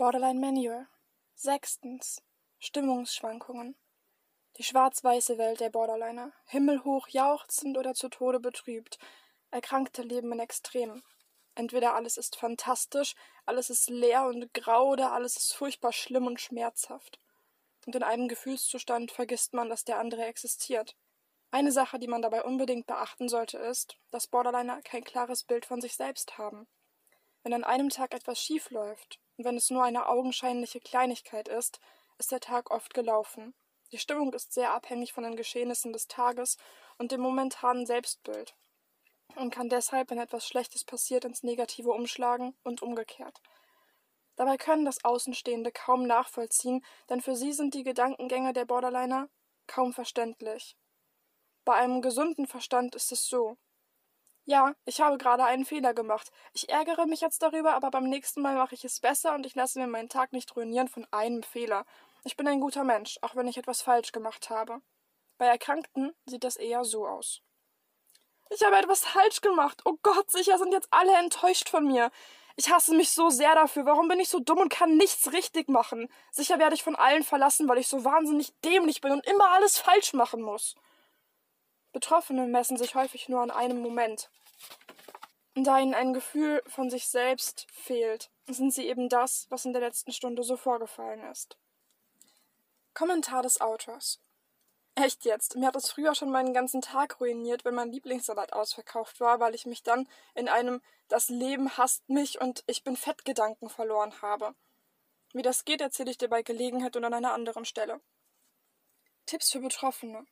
Borderline Manual. Sechstens. Stimmungsschwankungen. Die schwarz-weiße Welt der Borderliner. Himmelhoch jauchzend oder zu Tode betrübt. Erkrankte leben in Extremen. Entweder alles ist fantastisch, alles ist leer und grau oder alles ist furchtbar schlimm und schmerzhaft. Und in einem Gefühlszustand vergisst man, dass der andere existiert. Eine Sache, die man dabei unbedingt beachten sollte, ist, dass Borderliner kein klares Bild von sich selbst haben. Wenn an einem Tag etwas schief läuft, wenn es nur eine augenscheinliche Kleinigkeit ist, ist der Tag oft gelaufen. Die Stimmung ist sehr abhängig von den Geschehnissen des Tages und dem momentanen Selbstbild und kann deshalb, wenn etwas Schlechtes passiert, ins Negative umschlagen und umgekehrt. Dabei können das Außenstehende kaum nachvollziehen, denn für sie sind die Gedankengänge der Borderliner kaum verständlich. Bei einem gesunden Verstand ist es so. Ja, ich habe gerade einen Fehler gemacht. Ich ärgere mich jetzt darüber, aber beim nächsten Mal mache ich es besser und ich lasse mir meinen Tag nicht ruinieren von einem Fehler. Ich bin ein guter Mensch, auch wenn ich etwas falsch gemacht habe. Bei Erkrankten sieht das eher so aus. Ich habe etwas falsch gemacht. Oh Gott, sicher sind jetzt alle enttäuscht von mir. Ich hasse mich so sehr dafür. Warum bin ich so dumm und kann nichts richtig machen? Sicher werde ich von allen verlassen, weil ich so wahnsinnig dämlich bin und immer alles falsch machen muss. Betroffene messen sich häufig nur an einem Moment. Da ihnen ein Gefühl von sich selbst fehlt, sind sie eben das, was in der letzten Stunde so vorgefallen ist. Kommentar des Autors. Echt jetzt? Mir hat es früher schon meinen ganzen Tag ruiniert, wenn mein Lieblingssalat ausverkauft war, weil ich mich dann in einem Das Leben hasst mich und ich bin fett Gedanken verloren habe. Wie das geht, erzähle ich dir bei Gelegenheit und an einer anderen Stelle. Tipps für Betroffene.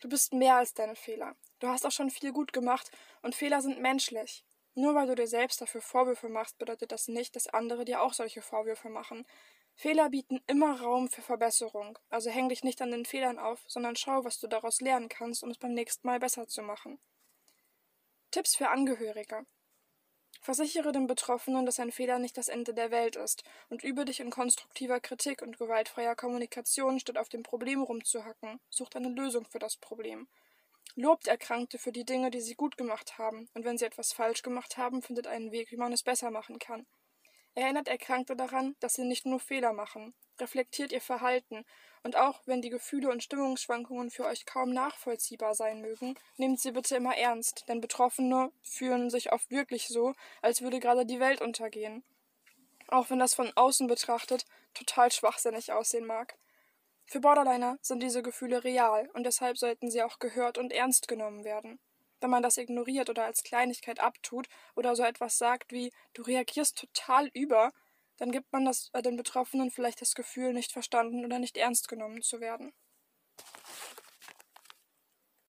Du bist mehr als deine Fehler. Du hast auch schon viel gut gemacht und Fehler sind menschlich. Nur weil du dir selbst dafür Vorwürfe machst, bedeutet das nicht, dass andere dir auch solche Vorwürfe machen. Fehler bieten immer Raum für Verbesserung, also häng dich nicht an den Fehlern auf, sondern schau, was du daraus lernen kannst, um es beim nächsten Mal besser zu machen. Tipps für Angehörige. Versichere dem Betroffenen, dass ein Fehler nicht das Ende der Welt ist und übe dich in konstruktiver Kritik und gewaltfreier Kommunikation, statt auf dem Problem rumzuhacken. Sucht eine Lösung für das Problem. Lobt Erkrankte für die Dinge, die sie gut gemacht haben, und wenn sie etwas falsch gemacht haben, findet einen Weg, wie man es besser machen kann. Erinnert Erkrankte daran, dass sie nicht nur Fehler machen. Reflektiert ihr Verhalten. Und auch wenn die Gefühle und Stimmungsschwankungen für euch kaum nachvollziehbar sein mögen, nehmt sie bitte immer ernst, denn Betroffene fühlen sich oft wirklich so, als würde gerade die Welt untergehen. Auch wenn das von außen betrachtet total schwachsinnig aussehen mag. Für Borderliner sind diese Gefühle real und deshalb sollten sie auch gehört und ernst genommen werden. Wenn man das ignoriert oder als Kleinigkeit abtut oder so etwas sagt wie du reagierst total über, dann gibt man das, äh, den Betroffenen vielleicht das Gefühl, nicht verstanden oder nicht ernst genommen zu werden.